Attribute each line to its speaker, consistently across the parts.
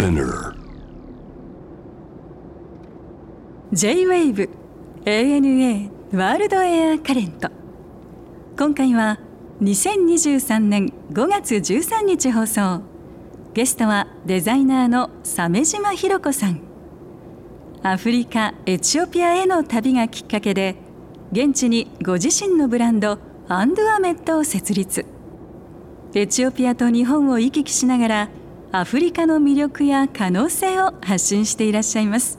Speaker 1: Spinner.
Speaker 2: J-WAVE ANA ワールドエアカレント今回は2023年5月13日放送。ゲストはデザイナーの鮫島ひろ子さん。アフリカエチオピアへの旅がきっかけで現地にご自身のブランドアンドゥアメットを設立。エチオピアと日本を行き来しながらアフリカの魅力や可能性を発信していらっしゃいます。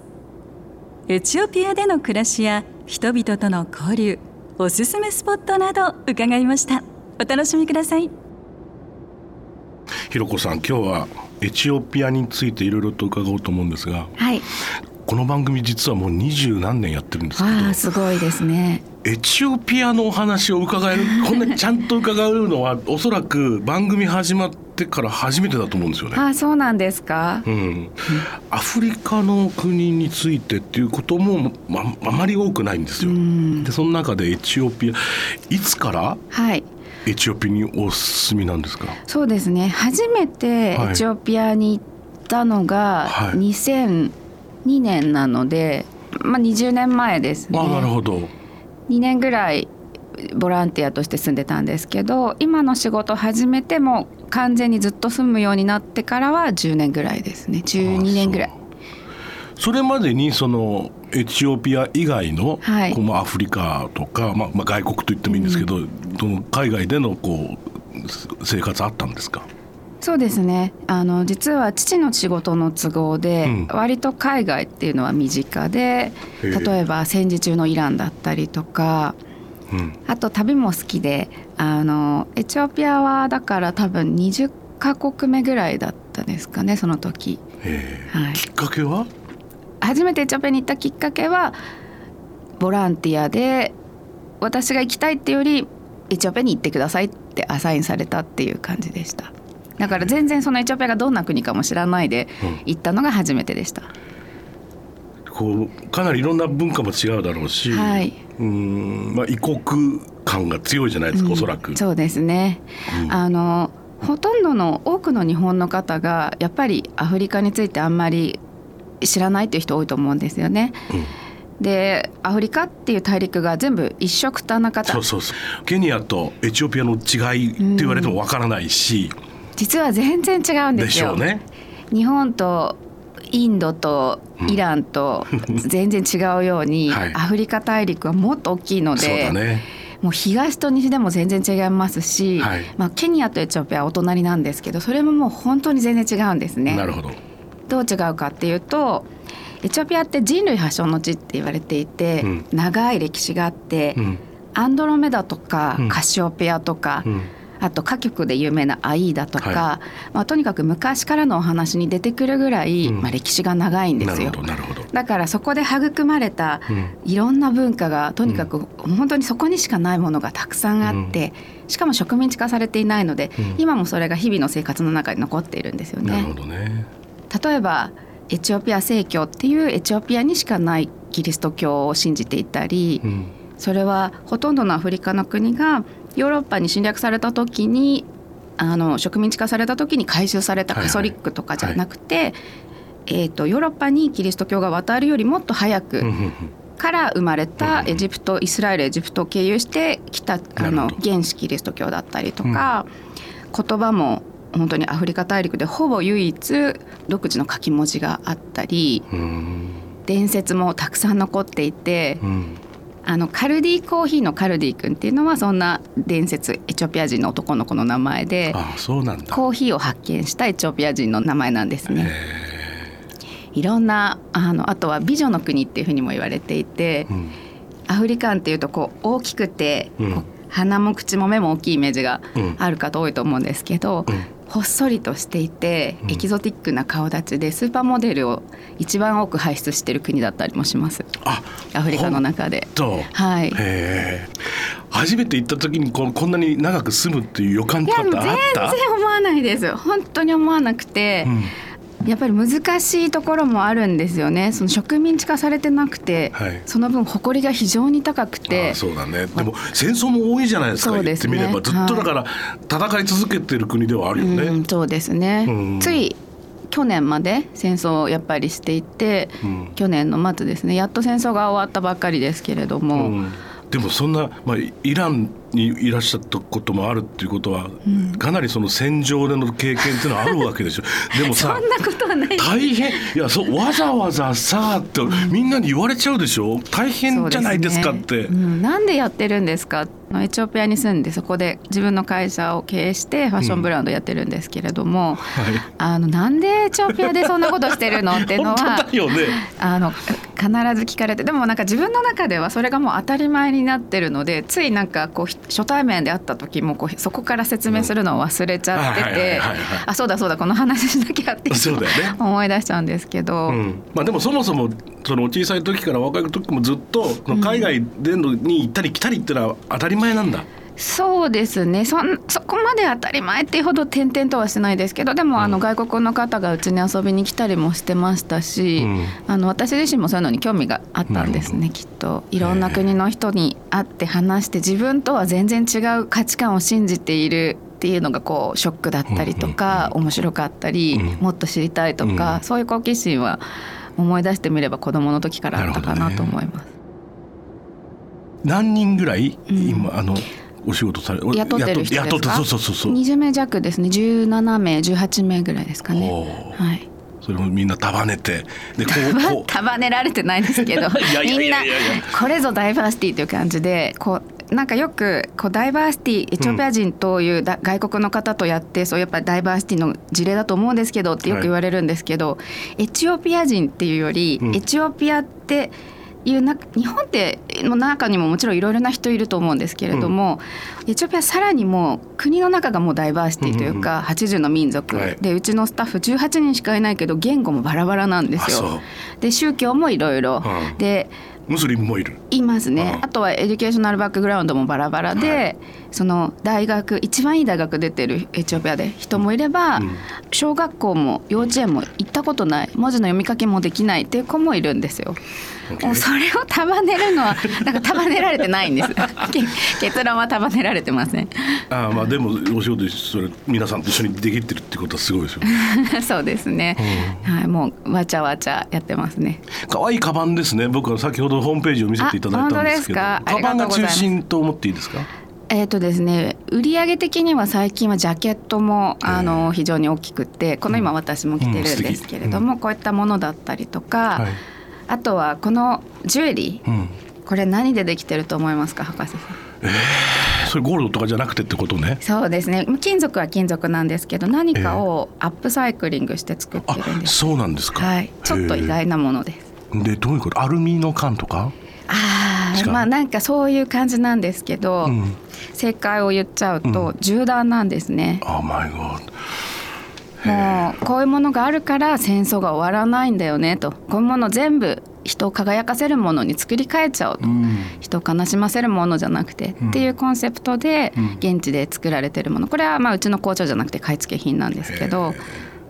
Speaker 2: エチオピアでの暮らしや人々との交流おすすめスポットなど伺いました。お楽しみください。
Speaker 3: ひろこさん今日はエチオピアについていろいろと伺おうと思うんですが
Speaker 4: はい。
Speaker 3: この番組実はもう二十何年やってるんですけど
Speaker 4: あすごいですね。
Speaker 3: エチオピアのお話を伺える こんなちゃんと伺うのはおそらく番組始まってから初めてだと思うんですよね。
Speaker 4: あそうなんですか、
Speaker 3: うん、アフリカの国についてっていうことも、まあまり多くないんですよ。でその中でエチオピアいつから
Speaker 4: はい。
Speaker 3: エチオピアにお住みなんですか、
Speaker 4: そうですね。初めてエチオピアに行ったのが
Speaker 3: 2 0
Speaker 4: 0 2年なので、まあ、20年前ですね。
Speaker 3: あなるほど。
Speaker 4: 2年ぐらいボランティアとして住んでたんですけど今の仕事始めても完全にずっと住むようになってからは10年ぐらいですね。12年ぐらい。
Speaker 3: それまでにそのエチオピア以外の、
Speaker 4: はい、
Speaker 3: こうアフリカとか、まあ、まあ外国と言ってもいいんですけど、うん、海外でのこう生活あったんですか？
Speaker 4: そうですね。あの実は父の仕事の都合で、
Speaker 3: うん。
Speaker 4: 割と海外っていうのは身近で例えば戦時中のイランだったりとか
Speaker 3: うん。
Speaker 4: あと旅も好きであのエチオピアはだから多分20カ国目ぐらいだったですかねその時、
Speaker 3: え。
Speaker 4: はい、
Speaker 3: きっかけは？
Speaker 4: 初めてエチオピアに行ったきっかけはボランティアで私が行きたいっていうよりエチオピアに行ってくださいってアサインされたっていう感じでしただから全然そのエチオピアがどんな国かも知らないで
Speaker 3: うん。
Speaker 4: 行ったのが初めてでした、
Speaker 3: こうかなりいろんな文化も違うだろうし、
Speaker 4: はい、
Speaker 3: うんまあ、異国感が強いじゃないですか、おそらく。
Speaker 4: そうですね、
Speaker 3: うん。
Speaker 4: あのほとんどの多くの日本の方がやっぱりアフリカについてあんまり知らないっていう人多いと思うんですよね。でアフリカっていう大陸が全部一緒くたな方。
Speaker 3: そうそうそう。ケニアとエチオピアの違いって言われてもわからないし、
Speaker 4: 実は全然違うんでよ。
Speaker 3: ですしょうね。
Speaker 4: 日本とインドとイランと全然違うように、
Speaker 3: はい
Speaker 4: アフリカ大陸はもっと大きいので、
Speaker 3: だね。
Speaker 4: もう東と西でも全然違いますし、
Speaker 3: はい
Speaker 4: まあ、ケニアとエチオピアはお隣なんですけどそれももう本当に全然違うんですね。
Speaker 3: なるほど。
Speaker 4: どう違うかっていうとエチオピアって人類発祥の地って言われていて、
Speaker 3: うん
Speaker 4: 長い歴史があって、
Speaker 3: うん
Speaker 4: アンドロメダとか、
Speaker 3: うん
Speaker 4: カシオペアとか、
Speaker 3: うん
Speaker 4: あと歌曲で有名なアイーダとか、
Speaker 3: は
Speaker 4: まあ、とにかく昔からのお話に出てくるぐらい、
Speaker 3: うん。
Speaker 4: まあ、歴史が長いんですよ。だからそこで育まれた
Speaker 3: うん。
Speaker 4: いろんな文化がとにかく本当にそこにしかないものがたくさんあって、しかも植民地化されていないので、
Speaker 3: うん。
Speaker 4: 今もそれが日々の生活の中に残っているんですよね。
Speaker 3: なるほ。どね。
Speaker 4: 例えばエチオピア正教っていうエチオピアにしかないキリスト教を信じていたり、
Speaker 3: うん。
Speaker 4: それはほとんどのアフリカの国がヨーロッパに侵略された時にあの植民地化された時に回収されたカソリックとかじゃなくて、えー、とヨーロッパにキリスト教が渡るよりもっと早く
Speaker 3: うんうん
Speaker 4: から生まれた
Speaker 3: うん
Speaker 4: エジプトイスラエルエジプトを経由してきたあの原始キリスト教だったりとか、言葉も本当にアフリカ大陸でほぼ唯一独自の書き文字があったり
Speaker 3: うんうん。
Speaker 4: 伝説もたくさん残っていて。
Speaker 3: うん
Speaker 4: あのカルディコーヒーのカルディ君っていうのはそんな伝説エチオピア人の男の子の名前で
Speaker 3: あそうなんだ。
Speaker 4: コーヒーを発見したエチオピア人の名前なんですね。いろんなあのあとは美女の国っていうふうにも言われていて
Speaker 3: うん。
Speaker 4: アフリカンっていうとこう大きくて、
Speaker 3: うん。
Speaker 4: 鼻も口も目も大きいイメージが
Speaker 3: うん。
Speaker 4: ある方多いと思うんですけど、
Speaker 3: うん
Speaker 4: ほっそりとしていて、
Speaker 3: うん
Speaker 4: エキゾティックな顔立ちでスーパーモデルを一番多く輩出している国だったりもします
Speaker 3: あ
Speaker 4: アフリカの中で。
Speaker 3: と。
Speaker 4: はい。
Speaker 3: 初めて行った時にここんなに長く住むっていう予感
Speaker 4: い
Speaker 3: とかってあった？
Speaker 4: 然思わないです本当に思わなくて、
Speaker 3: うん
Speaker 4: やっぱり難しいところもあるんですよね。その植民地化されてなくて、
Speaker 3: はい。
Speaker 4: その分誇りが非常に高くて。
Speaker 3: あそうだね。でも戦争も多いじゃないですか。
Speaker 4: そうですね。
Speaker 3: 言ってみればずっとだから戦い続けてる国ではあるよね、
Speaker 4: うん、そうですね、
Speaker 3: うん。
Speaker 4: つい去年まで戦争をやっぱりしていて、
Speaker 3: うん。
Speaker 4: 去年の末ですね。やっと戦争が終わったばっかりですけれども、
Speaker 3: うんでもそんな、まあ、イランにいらっしゃったこともあるっていうことは、かなりその戦場での経験っていうのはあるわけでしょ。でも
Speaker 4: そ
Speaker 3: さ大変。いやそうわざわざさってみんなに言われちゃうでしょ。大変じゃないですかって。
Speaker 4: ね。うん、なんでやってるんですか？エチオピアに住んでそこで自分の会社を経営してファッションブランドやってるんですけれども、
Speaker 3: はい。
Speaker 4: あのなんでエチオピアでそんなことしてるの？っていうの
Speaker 3: 本
Speaker 4: は
Speaker 3: 当だよね。
Speaker 4: あの必ず聞かれてでもなんか自分の中ではそれがもう当たり前になってるのでついなんかこうひ初対面で会った時もこうそこから説明するのを忘れちゃっててあそうだそうだこの話しなきゃっていつも
Speaker 3: そうだよね
Speaker 4: 思い出しちゃうんですけど。
Speaker 3: うんまあ、でもそもそもその小さい時から若い時もずっと海外でのに行ったり来たりってのは当たり前なんだ。
Speaker 4: そうですね。そんそこまで当たり前っていうほど転々とはしてないですけどでもあの外国の方がうちに遊びに来たりもしてましたし、
Speaker 3: うん。
Speaker 4: あの私自身もそういうのに興味があったんです
Speaker 3: な
Speaker 4: ねきっと。いろんな国の人に会って話して自分とは全然違う価値観を信じているっていうのがこうショックだったりとか、面白かったり、
Speaker 3: うん。
Speaker 4: もっと知りたいとか、
Speaker 3: うん。
Speaker 4: そういう好奇心は思い出してみれば子どもの時からあったかなと思います。
Speaker 3: 何人ぐらい、
Speaker 4: うん。
Speaker 3: 今あのお仕事され
Speaker 4: 雇ってる人ですか？
Speaker 3: そうそうそうそう。
Speaker 4: 20名弱ですね。17名18名ぐらいですかね。はい。
Speaker 3: それもみんな束ねて。でこう
Speaker 4: 束ねられてないですけど。みんなこれぞダイバーシティという感じでこうなんかよくこうダイバーシティエチオピア人というだ、外国の方とやってそうやっぱりダイバーシティの事例だと思うんですけどってよく言われるんですけど、エチオピア人っていうより、
Speaker 3: うん。
Speaker 4: エチオピアっていうな日本っての中にももちろんいろいろな人いると思うんですけれども、エチオピアさらにもう国の中がもうダイバーシティというか、80の民族、
Speaker 3: はい。
Speaker 4: でうちのスタッフ18人しかいないけど言語もバラバラなんですよ。で宗教もいろいろ。
Speaker 3: うん。
Speaker 4: で
Speaker 3: ムスリムもいる。
Speaker 4: いますね、
Speaker 3: うん。
Speaker 4: あとは educational background もバラバラで、
Speaker 3: はい
Speaker 4: その大学一番いい大学出てるエチオピアで人もいれば、
Speaker 3: うん。
Speaker 4: 小学校も幼稚園も行ったことない文字の読み書きもできないっていう子もいるんですよ。もうそれを束ねるのは なんか束ねられてないんです。け 結論は束ねられてません。
Speaker 3: ああまあでもお仕事それ皆さんと一緒にできてるってことはすごいですよね。
Speaker 4: そうですね、はい、もうわちゃわちゃやってますね。
Speaker 3: 可愛いカバンですね。僕は先ほどホームページを見せていただいたんですけど、カバンが中心と思っていいですか？
Speaker 4: えーとですね、売上的には最近はジャケットもあの非常に大きくってこの今私も着てるんですけれども、こういったものだったりとか、
Speaker 3: はい。
Speaker 4: あとはこのジュエリー
Speaker 3: うん。
Speaker 4: これ何でできてると思いますか博士さん？
Speaker 3: それゴールドとかじゃなくてってことね。
Speaker 4: そうですね金属は金属なんですけど何かをアップサイクリングして作って
Speaker 3: あ
Speaker 4: るんです、
Speaker 3: そうなんですか。
Speaker 4: はい、ちょっと意外なものです
Speaker 3: へえ。でどういうこと？アルミの缶とか？
Speaker 4: あ
Speaker 3: 違う
Speaker 4: ーまあなんかそういう感じなんですけど、
Speaker 3: うん。
Speaker 4: 正解を言っちゃうと銃弾なんですね、
Speaker 3: あマイゴッド。
Speaker 4: もうこういうものがあるから戦争が終わらないんだよねと。こういうもの全部人を輝かせるものに作り変えちゃおうと、
Speaker 3: うん。
Speaker 4: 人を悲しませるものじゃなくて、
Speaker 3: うん。
Speaker 4: っていうコンセプトで
Speaker 3: うん。
Speaker 4: 現地で作られてるもの。これはまあうちの工場じゃなくて買い付け品なんですけど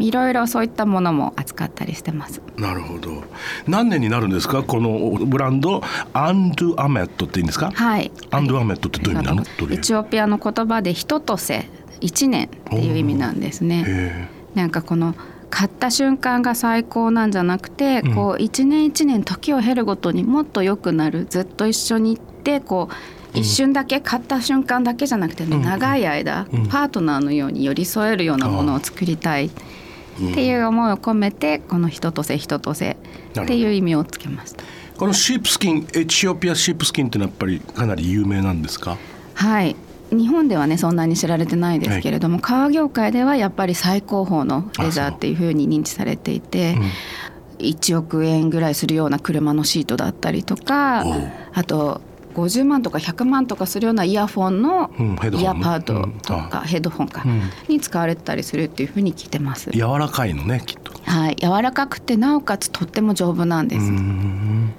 Speaker 4: いろいろそういったものも扱ったりしてます。
Speaker 3: なるほど。何年になるんですか？このブランド？アンドゥアメットっていいんですか？
Speaker 4: はい。
Speaker 3: アンドゥアメットってどういう意味なの？
Speaker 4: エチオピアの言葉で「人とせ」1年っていう意味なんですね。
Speaker 3: へ
Speaker 4: なんかこの買った瞬間が最高なんじゃなくて、
Speaker 3: うん。
Speaker 4: こう一年一年時を経るごとにもっと良くなる。ずっと一緒に行ってこう一瞬だけ買った瞬間だけじゃなくてね、
Speaker 3: うん。
Speaker 4: 長い間、
Speaker 3: うん。
Speaker 4: パートナーのように寄り添えるようなものを作りたいっていう思いを込めてこの「人とせ人とせ」っていう意味をつけました。
Speaker 3: このシープスキンエチオピアシープスキンってのはやっぱりかなり有名なんですか？
Speaker 4: はい。日本ではねそんなに知られてないですけれども、革業界ではやっぱり最高峰のレザーっていうふうに認知されていて1億円ぐらいするような車のシートだったりとかあと50万とか100万とかするようなイヤフォンのイヤパードと
Speaker 3: うん
Speaker 4: かヘッドホンか
Speaker 3: うん
Speaker 4: に使われてたりするっていうふうに聞いてます。
Speaker 3: 柔らかいのねきっと。
Speaker 4: はい、柔らかくてなおかつとっても丈夫なんです。
Speaker 3: うん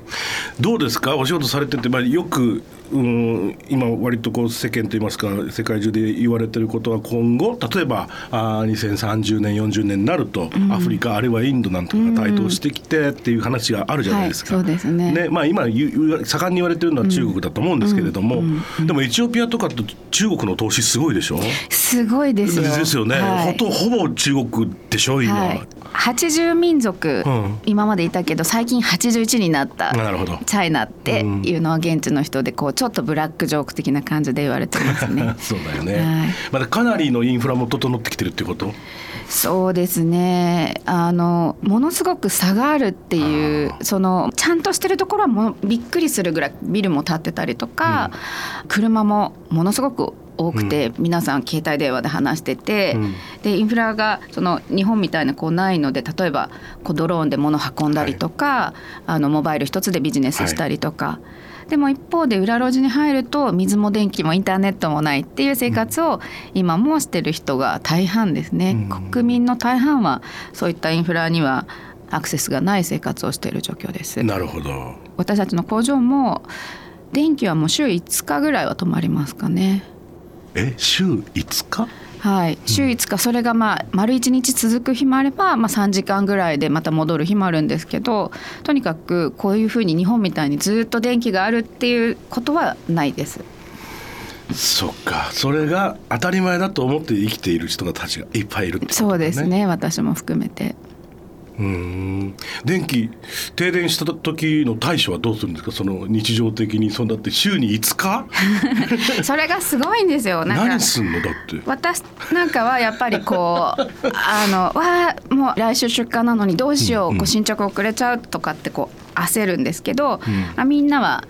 Speaker 3: どうですか？お仕事されてて、まあ、よくうん、今割とこう世間といいますか世界中で言われてることは今後例えばあー2030年40年になると、アフリカあるいはインドなんとかが台頭してきてっていう話があるじゃないですか。
Speaker 4: はいそうですね。
Speaker 3: まあ、今盛んに言われてるのは中国だと思うんですけれども、でもエチオピアとかと中国の投資すごいでしょ？
Speaker 4: すごいですよ。
Speaker 3: ですよね、
Speaker 4: はい。
Speaker 3: ほとほぼ中国でしょ今、
Speaker 4: はい、80民族、
Speaker 3: うん。
Speaker 4: 今までいたけど最近81になった
Speaker 3: なるほど。
Speaker 4: チャイナっていうのは現地の人でこうちょっとブラックジョーク的な感じで言われてますね。
Speaker 3: そうだよね、
Speaker 4: はい。
Speaker 3: まだかなりのインフラも整ってきてるってこと？
Speaker 4: そうですね。あのものすごく差があるっていうそのちゃんとしてるところはもうびっくりするぐらいビルも建ってたりとか、車もものすごく多くて、皆さん携帯電話で話してて、
Speaker 3: うん。
Speaker 4: でインフラがその日本みたいなこうないので例えばこうドローンで物運んだりとか、あのモバイル一つでビジネスしたりとか。でも一方で裏路地に入ると水も電気もインターネットもないっていう生活を今もしてる人が大半ですね、
Speaker 3: うん。
Speaker 4: 国民の大半はそういったインフラにはアクセスがない生活をしている状況です。
Speaker 3: なるほど。
Speaker 4: 私たちの工場も電気はもう週5日ぐらいは止まりますかね。
Speaker 3: え週5日？
Speaker 4: はい、週5日それがまあ丸1日続く日もあれば、まあ、3時間ぐらいでまた戻る日もあるんですけどとにかくこういうふうに日本みたいにずっと電気があるっていうことはないです。
Speaker 3: そっか。それが当たり前だと思って生きている人たちがいっぱいいるってことだ
Speaker 4: そうですね。私も含めて。
Speaker 3: うーん。電気停電した時の対処はどうするんですか？その日常的にそんだって週に5日？
Speaker 4: それがすごいんですよ。
Speaker 3: 何すんのだって。
Speaker 4: 私なんかはやっぱりこう あのわあもう来週出荷なのにどうしよう,、
Speaker 3: うん
Speaker 4: こう進捗遅れちゃうとかってこう焦るんですけど、
Speaker 3: ん。
Speaker 4: あみんなは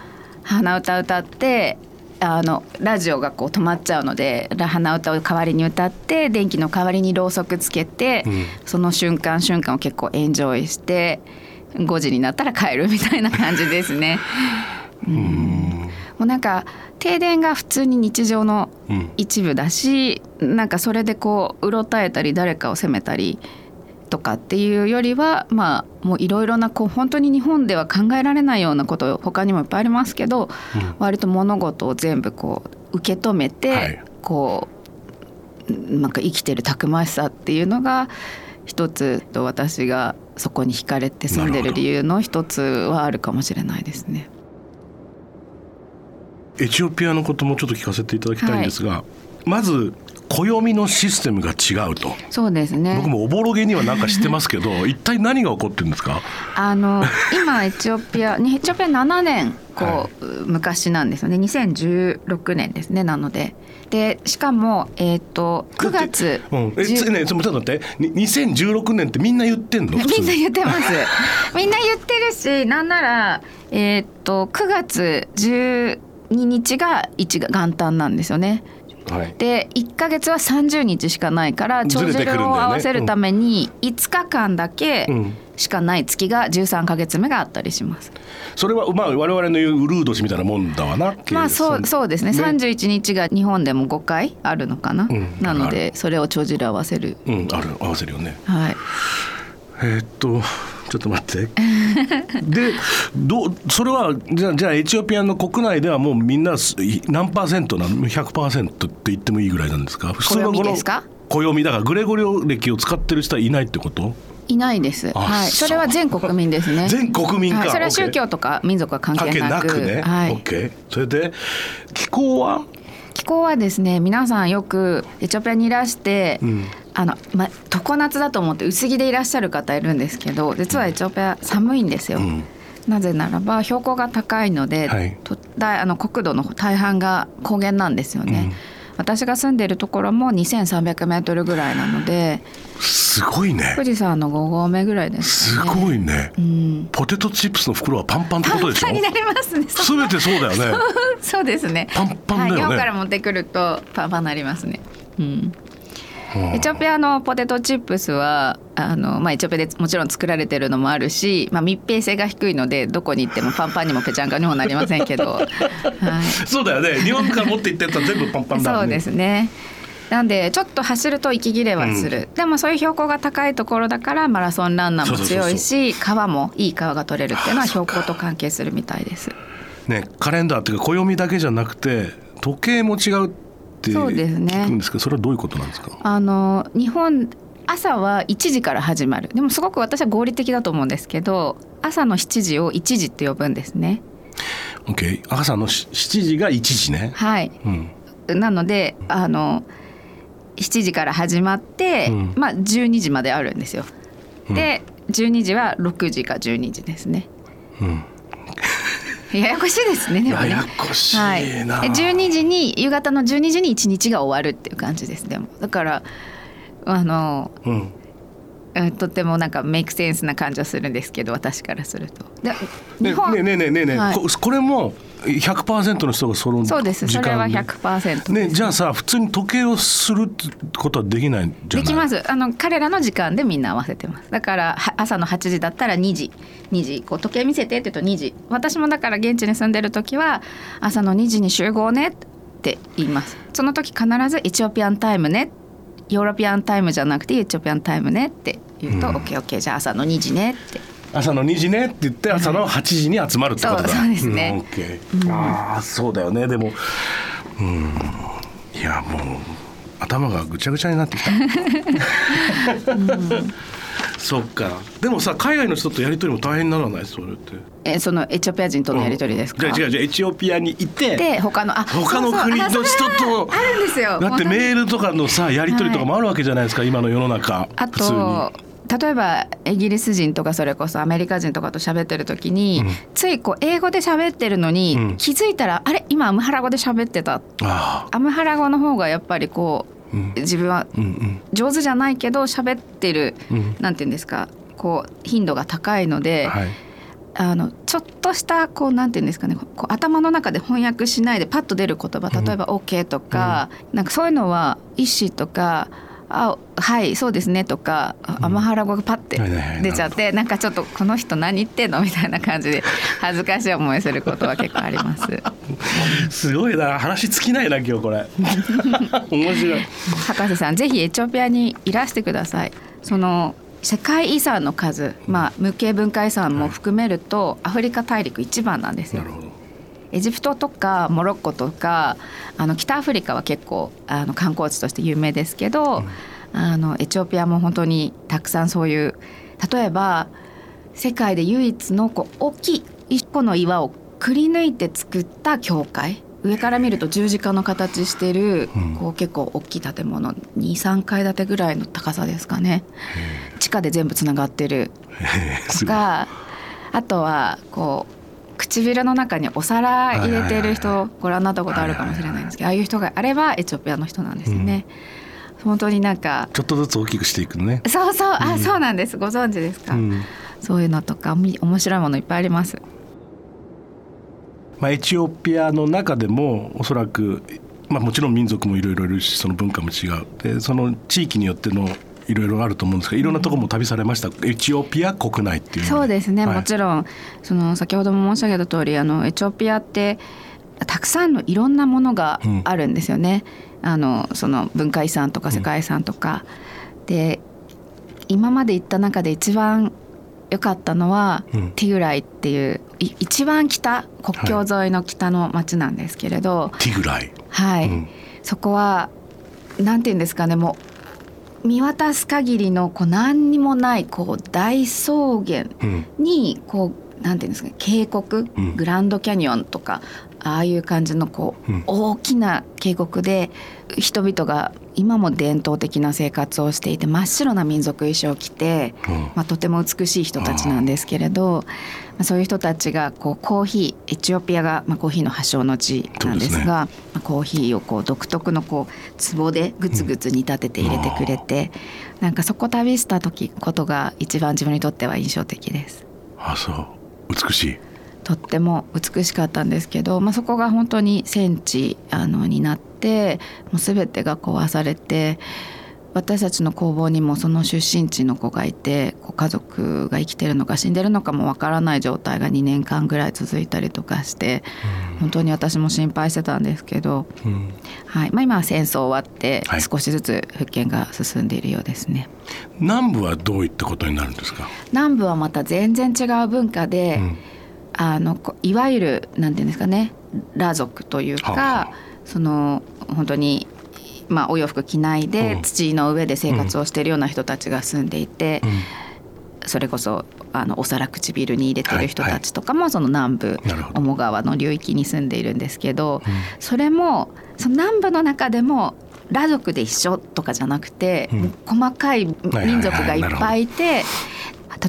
Speaker 4: 鼻歌歌ってあのラジオがこう止まっちゃうのでら鼻歌を代わりに歌って電気の代わりにろうそくつけて、
Speaker 3: うん。
Speaker 4: その瞬間瞬間を結構エンジョイして5時になったら帰るみたいな感じですね。もうなんか停電が普通に日常の
Speaker 3: うん。
Speaker 4: 一部だしなんかそれでこううろたえたり誰かを責めたりとかっていうよりはまあもういろいろなこう本当に日本では考えられないようなこと他にもいっぱいありますけど、
Speaker 3: うん。
Speaker 4: 割と物事を全部こう受け止めて、
Speaker 3: はい。
Speaker 4: こうなんか生きてるたくましさっていうのが一つと私がそこに惹かれて住んでる理由の一つはあるかもしれないですね。
Speaker 3: エチオピアのこともちょっと聞かせていただきたいんですが、まず暦のシステムが違うと。
Speaker 4: そうですね。
Speaker 3: 僕もおぼろげにはなんか知ってますけど 一体何が起こってるんですか？
Speaker 4: あの 今エチオピアにエチオピア7年こう、
Speaker 3: は
Speaker 4: 昔なんですよね。2016年ですねなので。でしかも、えー、と9月
Speaker 3: うん、え
Speaker 4: 10
Speaker 3: つねちょっと待って。に2016年ってみんな言ってんの？
Speaker 4: みんな言ってます。みんな言ってるしなんなら、えー、と9月12日が一が元旦なんですよね。
Speaker 3: はい。
Speaker 4: で1ヶ月は30日しかないから
Speaker 3: ず
Speaker 4: 帳
Speaker 3: れてくるんだよね。
Speaker 4: 尻を合わせるために5日間だけ
Speaker 3: うん。
Speaker 4: しかない月が13ヶ月目があったりします。
Speaker 3: それはまあ我々の言うウルード氏みたいなもんだわな
Speaker 4: まあそうそうですね。31日が日本でも5回あるのかな、
Speaker 3: うん。
Speaker 4: なの
Speaker 3: あ
Speaker 4: でそれを帳尻合わせる。
Speaker 3: うんある合わせるよね。
Speaker 4: はい。
Speaker 3: えーっとちょっと待って でどうそれはじゃあじゃあエチオピアの国内ではもうみんなす何パーセントなの100%って言ってもいいぐらいなんですか？普のこの
Speaker 4: 暦ですか？
Speaker 3: 暦だからグレゴリオ歴を使ってる人はいないってこと？
Speaker 4: いないです。
Speaker 3: あ
Speaker 4: はい。
Speaker 3: そ
Speaker 4: れは全国民ですね。
Speaker 3: 全国民か、
Speaker 4: はい、それは宗教とか民族は関
Speaker 3: 関係
Speaker 4: 係なく。
Speaker 3: なくね、
Speaker 4: はい、
Speaker 3: それで気候は、
Speaker 4: 気候はですね皆さんよくエチオピアにいらして、
Speaker 3: うん
Speaker 4: あのま、常夏だと思って薄着でいらっしゃる方いるんですけど実はエチオピア寒いんですよ。
Speaker 3: うん
Speaker 4: なぜならば標高が高いので、
Speaker 3: はい
Speaker 4: とだあの国土の大半が高原なんですよね。
Speaker 3: うん
Speaker 4: 私が住んでいるところも2300メートルぐらいなのです
Speaker 3: ごいね
Speaker 4: 富士山の5合目ぐらいですね。
Speaker 3: ごいね、
Speaker 4: うん。
Speaker 3: ポテトチップスの袋はパンパンってことでしょ？
Speaker 4: パンパンになりますね。そ
Speaker 3: すべてそうだよね
Speaker 4: そうですね。
Speaker 3: パンパンだよね
Speaker 4: はい、日本から持ってくるとパンパンになりますね。うん。
Speaker 3: うん。
Speaker 4: エチオピアのポテトチップスはあの、まあ、エチオピアでもちろん作られてるのもあるし、まあ、密閉性が低いのでどこに行ってもパンパンにもぺちゃんかにもなりませんけど、はい、
Speaker 3: そうだよね。日本から持って行ってたら全部パンパンだもんね。
Speaker 4: そうですね。なんでちょっと走ると息切れはする、でもそういう標高が高いところだからマラソンランナーも強いし川もいい川が取れるっていうのは標高と関係するみたいです。
Speaker 3: ねカレンダーっていうか暦だけじゃなくて時計も違うって
Speaker 4: そうですね。
Speaker 3: 聞くんですけどそれはどういうことなんですか？
Speaker 4: あの日本朝は1時から始まる。でもすごく私は合理的だと思うんですけど朝の7時を1時って呼ぶんですね。
Speaker 3: OK 朝のし7時が1時ね。
Speaker 4: はい。
Speaker 3: うん。
Speaker 4: なのであの7時から始まって、
Speaker 3: うん。
Speaker 4: まあ12時まであるんですよ。で12時は6時か12時ですね。
Speaker 3: うん
Speaker 4: ややこしいですねでもね。
Speaker 3: ややこしい
Speaker 4: はい、で
Speaker 3: な、
Speaker 4: 12時に夕方の12時に1日が終わるっていう感じですでも。だからあの
Speaker 3: うん。
Speaker 4: うんとってもなんかメイクセンスな感じはするんですけど私からすると。で日
Speaker 3: ね
Speaker 4: 本、
Speaker 3: ねねねねね、
Speaker 4: はい。
Speaker 3: ここれも100%の人がその
Speaker 4: そうです。それは
Speaker 3: 時間
Speaker 4: 100%
Speaker 3: ねじゃあさ普通に時計をするってことはできないんじゃない。
Speaker 4: できます。あの彼らの時間でみんな合わせてます。だからは朝の8時だったら2時。2時。こう時計見せてって言うと2時。私もだから現地に住んでる時は朝の2時に集合ねって言います。その時必ず Ethiopian time ね。 European time じゃなくて Ethiopian time ねって言うと、
Speaker 3: うん。
Speaker 4: オッケーオッケー。じゃあ朝の2時ねって
Speaker 3: 朝の2時ねって言って朝の8時に集まるってことだ、
Speaker 4: そうですね。
Speaker 3: ん、オッケーああそうだよね。でもうん。いやもう頭がぐちゃぐちゃになってきた、そっか。でもさ海外の人とやり取りも大変にならない？それって。
Speaker 4: えそのエチオピア人とのやり取りですか、
Speaker 3: じゃあ違う違う。エチオピアにいて
Speaker 4: で他のあ
Speaker 3: 他の国の人と
Speaker 4: あるんですよ。
Speaker 3: だってメールとかのさやり取りとかもあるわけじゃないですか、今の世の中。
Speaker 4: あ
Speaker 3: 普通に。
Speaker 4: と例えばイギリス人とかそれこそアメリカ人とかと喋ってる時に、
Speaker 3: うん。
Speaker 4: ついこう英語で喋ってるのに、
Speaker 3: うん。
Speaker 4: 気づいたらあれ？今アムハラ語で喋ってた。
Speaker 3: あ
Speaker 4: アムハラ語の方がやっぱりこ
Speaker 3: あうん。
Speaker 4: う自分は
Speaker 3: うんうん。
Speaker 4: 上手じゃないけど喋ってる
Speaker 3: うん。
Speaker 4: なんて言うんですかこう頻度が高いので、
Speaker 3: はい。
Speaker 4: あのちょっとしたこうなんて言うんですかねこう頭の中で翻訳しないでパッと出る言葉例えば OK とか、なんかそういうのは「意思」とか「あはいそうですね」とか、あアマハラ語がパッて出ちゃってなんかちょっとこの人何言ってんのみたいな感じで 恥ずかしい思いすることは結構あります。
Speaker 3: すごいな話尽きないな今日これ。面白い。
Speaker 4: 博士さんぜひエチオピアにいらしてください。その世界遺産の数、まあ、無形文化遺産も含めると、アフリカ大陸一番なんですよ。
Speaker 3: なるほど
Speaker 4: エジプトとかモロッコとかあの北アフリカは結構あの観光地として有名ですけど、あのエチオピアも本当にたくさんそういう例えば世界で唯一のこう大きい一個の岩をくり抜いて作った教会上から見ると十字架の形してる、
Speaker 3: うん。
Speaker 4: こう結構大きい建物23階建てぐらいの高さですかね。地下で全部つながってる。とかあとはこう唇の中にお皿入れてる人ご覧になったことあるかもしれないんですけどああいう人があればエチオピアの人なんですよね。本当になんか
Speaker 3: ちょっとずつ大きくしていくのね、
Speaker 4: そうそう。あ、
Speaker 3: うん。
Speaker 4: そうなんです。ご存知ですか、
Speaker 3: うん。
Speaker 4: そういうのとかみ面白いものいっぱいあります？
Speaker 3: まあ、エチオピアの中でもおそらく、まあ、もちろん民族もいろいろいるしその文化も違う。でその地域によってのいろいろあると思うんですがいろんなところも旅されました、エチオピア国内っていう
Speaker 4: そうですね、
Speaker 3: はい。
Speaker 4: もちろんその先ほども申し上げた通りあのエチオピアってたくさんのいろんなものがあるんですよね、あのその文化遺産とか世界遺産とか、で今まで行った中で一番良かったのは、
Speaker 3: うん。
Speaker 4: ティグライっていうい一番北国境沿いの北の町なんですけれど、
Speaker 3: ティグライ、
Speaker 4: はい、
Speaker 3: うん。
Speaker 4: そこはなんて言うんですかね。もう見渡す限りのこう何にもないこう大草原
Speaker 3: うん。
Speaker 4: にこうなんていうんですか渓谷、
Speaker 3: うん。
Speaker 4: グランドキャニオンとかああいう感じのこう、
Speaker 3: うん。
Speaker 4: 大きな渓谷で人々が今も伝統的な生活をしていて真っ白な民族衣装を着て、
Speaker 3: うん。
Speaker 4: まあ、とても美しい人たちなんですけれど、まあ、そういう人たちがこうコーヒーエチオピアが、まあ、コーヒーの発祥の地なんです
Speaker 3: そうですね。
Speaker 4: がまあ、コーヒーをこう独特のこう壺でグツグツ煮立てて入れてくれて、なんかそこ旅した時ことが一番自分にとっては印象的です。
Speaker 3: あそう。美しい。
Speaker 4: とっても美しかったんですけど、まあ、そこが本当に戦地あのになってもう全てが壊されて私たちの工房にもその出身地の子がいて家族が生きてるのか死んでるのかもわからない状態が2年間ぐらい続いたりとかして本当に私も心配してたんですけど、
Speaker 3: うん。
Speaker 4: はい。まあ、今は戦争終わって
Speaker 3: はい。
Speaker 4: 少しずつ復権が進んでいるようですね。
Speaker 3: 南部はどういったことになるんですか、
Speaker 4: 南部はまた全然違う文化で、
Speaker 3: うん。
Speaker 4: あのこいわゆるなんていうんですかね裸族というか、
Speaker 3: はあはあ。
Speaker 4: その本当に。まあ、お洋服着ないで
Speaker 3: うん。
Speaker 4: 土の上で生活をしているような人たちが住んでいて、それこそあのお皿唇に入れてる人たちとかもその南部
Speaker 3: なるほど。
Speaker 4: 面川の流域に住んでいるんですけど、それもその南部の中でも裸族で一緒とかじゃなくて、細かい。民族がいっぱいいて。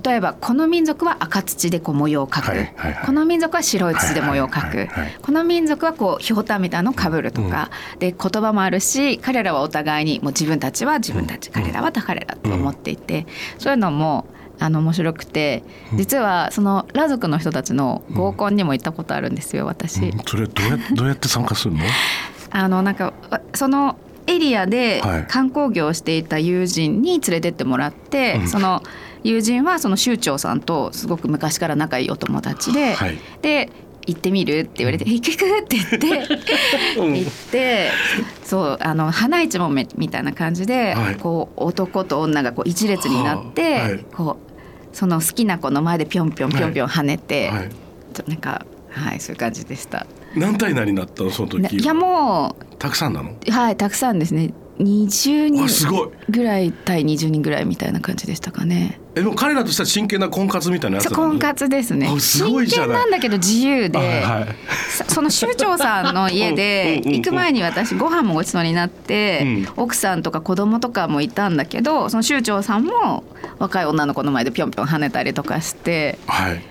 Speaker 4: 例えばこの民族は赤土でこう模様を描く、
Speaker 3: はいはいはい。
Speaker 4: この民族は白い土で模様を描く、
Speaker 3: はいはいはいはい。
Speaker 4: この民族はこうひょうたんみたいなのをかぶるとか、で言葉もあるし彼らはお互いにもう自分たちは自分たち、彼らは彼らと思っていて、そういうのもあの面白くて。実はその裸族の人たちの合コンにも行ったことあるんですよ私。
Speaker 3: うん。それどうやどうやって参加するの？
Speaker 4: あのなんかわそのエリアで
Speaker 3: はい。
Speaker 4: 観光業をしていた友人に連れてってもらって、
Speaker 3: うん。
Speaker 4: その友人はその州長さんとすごく昔から仲いいお友達で、
Speaker 3: はい
Speaker 4: で行ってみるって言われて「行く行く」って言って
Speaker 3: うん
Speaker 4: 行ってそうあの花市もめみたいな感じで、
Speaker 3: はい
Speaker 4: こう男と女がこう一列になって、
Speaker 3: はい
Speaker 4: こうその好きな子の前でぴょんぴょんぴょんぴょん跳ねて、
Speaker 3: はい
Speaker 4: なんかはいそういう感じでした。
Speaker 3: 何対何になったのその時
Speaker 4: いやもう
Speaker 3: たくさんなの
Speaker 4: はいたくさんですね20人ぐらい対20人ぐらいみたいな感じでしたかね。
Speaker 3: えでも彼らとしては真剣な婚活みたいなやつ
Speaker 4: 婚活ですね。
Speaker 3: あすごいじゃない。
Speaker 4: 真剣なんだけど自由で、
Speaker 3: はいはい。
Speaker 4: さ その州長さんの家で行く前に私ご飯もごちそうになって、
Speaker 3: うん。
Speaker 4: 奥さんとか子供とかもいたんだけどその州長さんも若い女の子の前でぴょんぴょん跳ねたりとかして
Speaker 3: はい。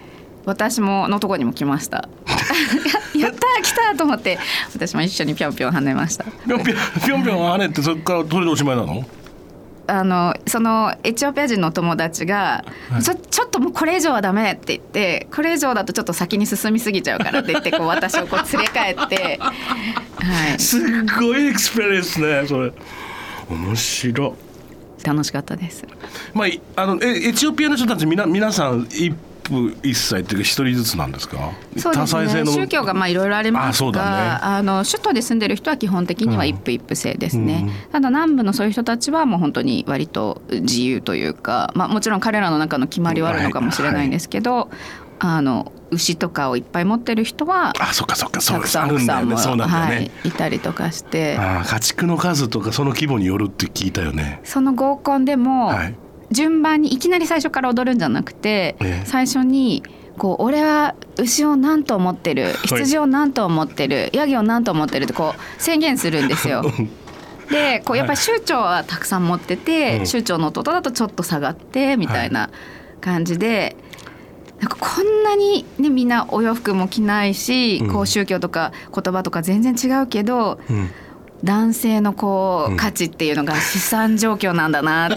Speaker 4: 私ものとこにも来ました。やったー来たと思って私も一緒にぴょんぴょん跳ねました。
Speaker 3: ぴょんぴょん跳ねってそれからそれでおしまいなの？
Speaker 4: あのそのエチオピア人の友達が、
Speaker 3: はい。
Speaker 4: ちょちょっともうこれ以上はダメって言ってこれ以上だとちょっと先に進みすぎちゃうからって言ってこう私をこう連れ帰って、はい、
Speaker 3: すっごい experience ねそれ。面白い
Speaker 4: 楽しかったです。
Speaker 3: まあいあのえエチオピアの人たちみな皆さん一夫一妻っていうか一人ずつなんですか？
Speaker 4: そうですね。宗教がまあいろいろあります
Speaker 3: あそうだね。
Speaker 4: が、あの首都で住んでる人は基本的には一夫一夫制ですね。
Speaker 3: うん。
Speaker 4: ただ南部のそういう人たちはもう本当に割と自由というか、まあもちろん彼らの中の決まりはあるのかもしれないんですけど、あの牛とかをいっぱい持ってる人は
Speaker 3: あそっかそっか
Speaker 4: たくさん奥さんも
Speaker 3: そうなんね、
Speaker 4: はいいたりとかして、
Speaker 3: ああ家畜の数とかその規模によるって聞いたよね。
Speaker 4: その合コンでも
Speaker 3: はい
Speaker 4: 順番にいきなり最初から踊るんじゃなくて、
Speaker 3: ええ。
Speaker 4: 最初にこう俺は牛を何と思ってる羊を何と思ってる、ヤギを何と思ってるってこう宣言するんですよ。でこうやっぱり州長はたくさん持ってて、
Speaker 3: うん。
Speaker 4: 州長の弟だとちょっと下がってみたいな感じで。なんかこんなに、ね、みんなお洋服も着ないし、
Speaker 3: うん。
Speaker 4: こう宗教とか言葉とか全然違うけど
Speaker 3: うん。
Speaker 4: 男性のこ
Speaker 3: うん。
Speaker 4: う価値っていうのが資産状況なんだな、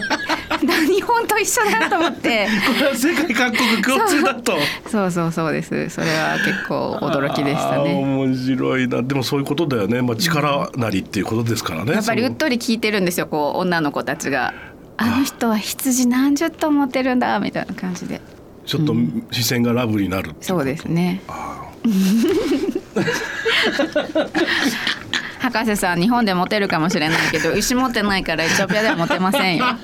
Speaker 4: 日本と一緒だと思って。
Speaker 3: これは世界各国共通だと。
Speaker 4: そうそうそうです。それは結構驚きでしたね。
Speaker 3: 面白いな。でもそういうことだよね、まあ、力なりっていうことですからね、
Speaker 4: やっぱりうっとり聞いてるんですよこう女の子たちが「あの人は羊何十頭持ってるんだ」みたいな感じで。
Speaker 3: ちょっと視線がラブになるってい
Speaker 4: そうですね。
Speaker 3: あ
Speaker 4: 博士さん日本でモテるかもしれないけど牛持ってないからエチオピアではモテませんよ。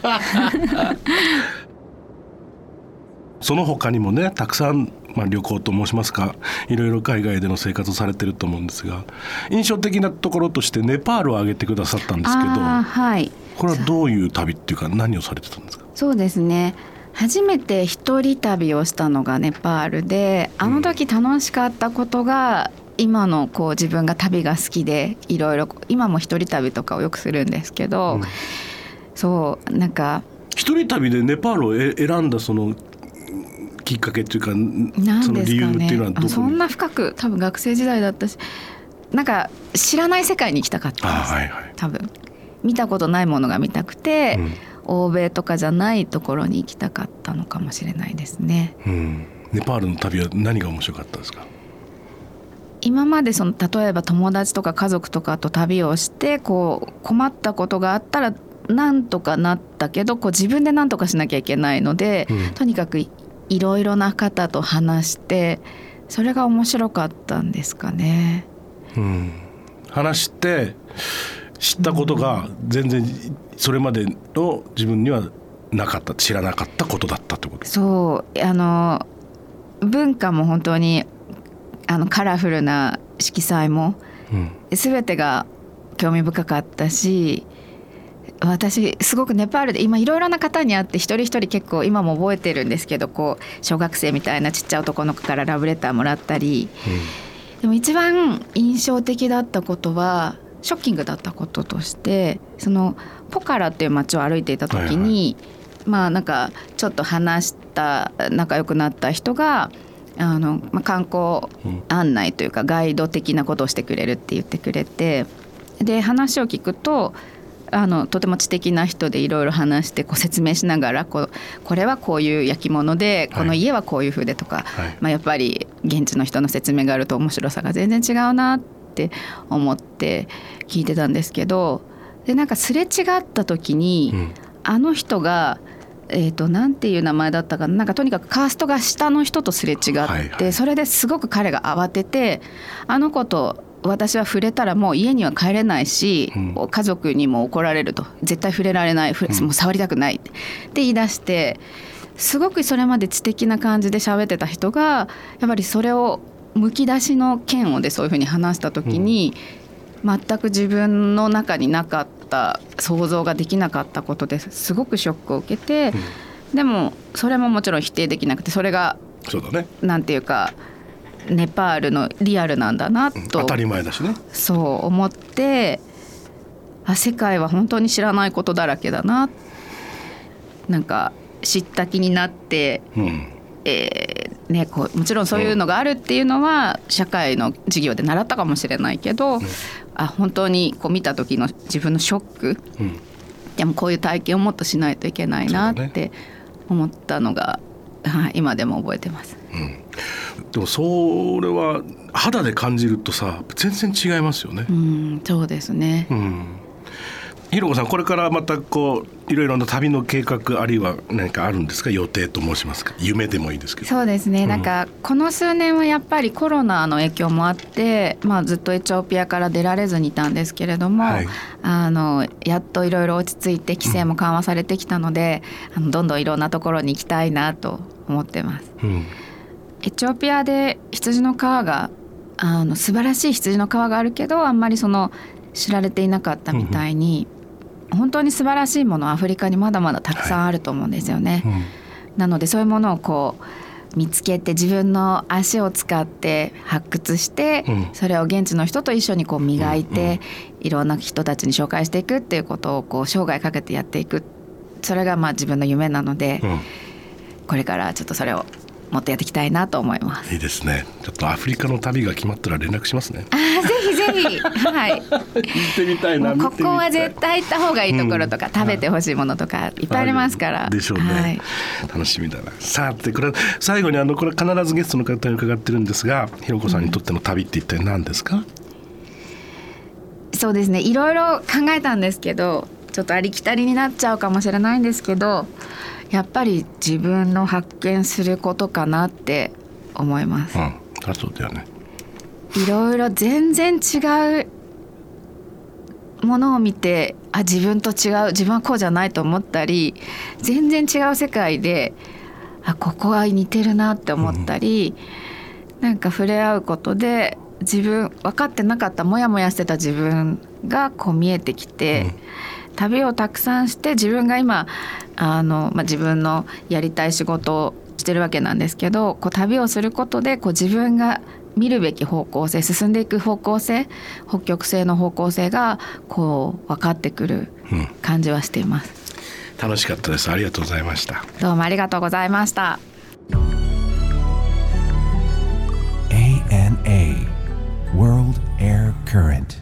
Speaker 3: その他にもねたくさん、まあ、旅行と申しますかいろいろ海外での生活をされてると思うんですが印象的なところとしてネパールを挙げてくださったんですけど
Speaker 4: はい。
Speaker 3: これはどういう旅っていうか何をされてたんですか？
Speaker 4: そうですね。初めて一人旅をしたのがネパールであの時楽しかったことが、今のこう自分が旅が好きでいろいろ今も一人旅とかをよくするんですけど、
Speaker 3: うん。
Speaker 4: そうなんか
Speaker 3: 一人旅でネパールをえ選んだそのきっかけっていうかその理由
Speaker 4: ですか
Speaker 3: っていうのはどこに？
Speaker 4: ねあそんな深く多分学生時代だったしなんか知らない世界に行きたかったんです、
Speaker 3: あはいはい、
Speaker 4: 多分。見たことないものが見たくて、欧米とかじゃないところに行きたかったのかもしれないですね。
Speaker 3: うん。うん、ネパールの旅は何が面白かったですか
Speaker 4: 今までその例えば友達とか家族とかと旅をしてこう困ったことがあったらなんとかなったけどこう自分で何とかしなきゃいけないので、
Speaker 3: うん。
Speaker 4: とにかくいいろいろな方と話してそれが面白かったんですかね。
Speaker 3: うん、話して知ったことが全然それまでの自分にはなかった知らなかったことだったってこと？
Speaker 4: そう。あの文化も本当にあのカラフルな色彩も
Speaker 3: うん。
Speaker 4: 全てが興味深かったし私すごくネパールで今いろいろな方に会って一人一人結構今も覚えてるんですけどこう小学生みたいなちっちゃい男の子からラブレターもらったりでも一番印象的だったことはショッキングだったこととしてそのポカラっていう街を歩いていた時に、まあなんかちょっと話した仲良くなった人があの、まあ、観光案内というかガイド的なことをしてくれるって言ってくれてで話を聞くとあのとても知的な人でいろいろ話してこう説明しながらこうこれはこういう焼き物でこの家はこういう風でとか、
Speaker 3: はい。
Speaker 4: まあ、やっぱり現地の人の説明があると面白さが全然違うなって思って聞いてたんですけどでなんかすれ違った時に、
Speaker 3: うん。
Speaker 4: あの人がえー、となんていう名前だったかな。なんかとにかくカーストが下の人とすれ違って、
Speaker 3: はいはい。
Speaker 4: それですごく彼が慌ててあの子と私は触れたらもう家には帰れないし、
Speaker 3: うん。
Speaker 4: 家族にも怒られると。絶対触れられない。ふもう触りたくない。って言い出してすごくそれまで知的な感じで喋ってた人がやっぱりそれをむき出しの嫌悪でそういうふうに話した時に、全く自分の中になかった想像ができなかったことです。ごくショックを受けて、でもそれももちろん否定できなくてそれが
Speaker 3: そうだね。
Speaker 4: なんていうかネパールのリアルなんだなと
Speaker 3: 当たり前だしね。
Speaker 4: そう思ってあ世界は本当に知らないことだらけだな。なんか知った気になって、
Speaker 3: うん。
Speaker 4: えーね、こうもちろんそういうのがあるっていうのは社会の授業で習ったかもしれないけど、あ本当にこう見た時の自分のショック
Speaker 3: うん
Speaker 4: でもこういう体験をもっとしないといけないなって思ったのが、はい、今でも覚えてます。
Speaker 3: でもそれは肌で感じるとさ全然違いますよね
Speaker 4: う。んそうですね、
Speaker 3: うん。ひろこさんこれからまたこういろいろな旅の計画あるいは何かあるんですか？予定と申しますか？夢でもいいですけど。
Speaker 4: そうですね、
Speaker 3: うん。
Speaker 4: なんかこの数年はやっぱりコロナの影響もあって、まあ、ずっとエチオピアから出られずにいたんですけれども、
Speaker 3: はい。
Speaker 4: あのやっといろいろ落ち着いて規制も緩和されてきたので、あのどんどんいろんなところに行きたいなと思ってます。
Speaker 3: うん。
Speaker 4: エチオピアで羊の皮があの素晴らしい羊の皮があるけどあんまりその知られていなかったみたいに、本当に素晴らしいものアフリカにまだまだたくさんあると思うんですよね。
Speaker 3: うん。
Speaker 4: なのでそういうものをこう見つけて自分の足を使って発掘して、
Speaker 3: うん。
Speaker 4: それを現地の人と一緒にこう磨いて、いろんな人たちに紹介していくっていうことをこう生涯かけてやっていく。それがまあ自分の夢なので、
Speaker 3: うん。
Speaker 4: これからちょっとそれをもっとやっていきたいなと思います。
Speaker 3: いいですね。ちょっとアフリカの旅が決まったら連絡しますね。
Speaker 4: あーぜひぜひはい
Speaker 3: 行ってみたい
Speaker 4: もうここは絶対行った方がいいところとか、
Speaker 3: うん
Speaker 4: 食べてほしいものとかいっぱいありますから。
Speaker 3: でしょうね、
Speaker 4: はい
Speaker 3: 楽しみだなさてこれ最後にあのこれ必ずゲストの方に伺ってるんですがひろこさんにとっての旅って一体何ですか、
Speaker 4: そうですねいろいろ考えたんですけどちょっとありきたりになっちゃうかもしれないんですけどやっぱり自分の発見することかなって思います。
Speaker 3: うん。あそうだよね。
Speaker 4: いろいろ全然違うものを見てあ自分と違う自分はこうじゃないと思ったり全然違う世界であここは似てるなって思ったり、なんか触れ合うことで自分分かってなかったモヤモヤしてた自分がこう見えてきて、旅をたくさんして自分が今あの、まあ、自分のやりたい仕事をしてるわけなんですけどこう旅をすることでこう自分が見るべき方向性進んでいく方向性北極星の方向性がこう分かってくる
Speaker 3: うん
Speaker 4: 感じはしています。
Speaker 3: 楽しかったですありがとうございました
Speaker 4: どうもありがとうございました。
Speaker 1: ANA World Air Current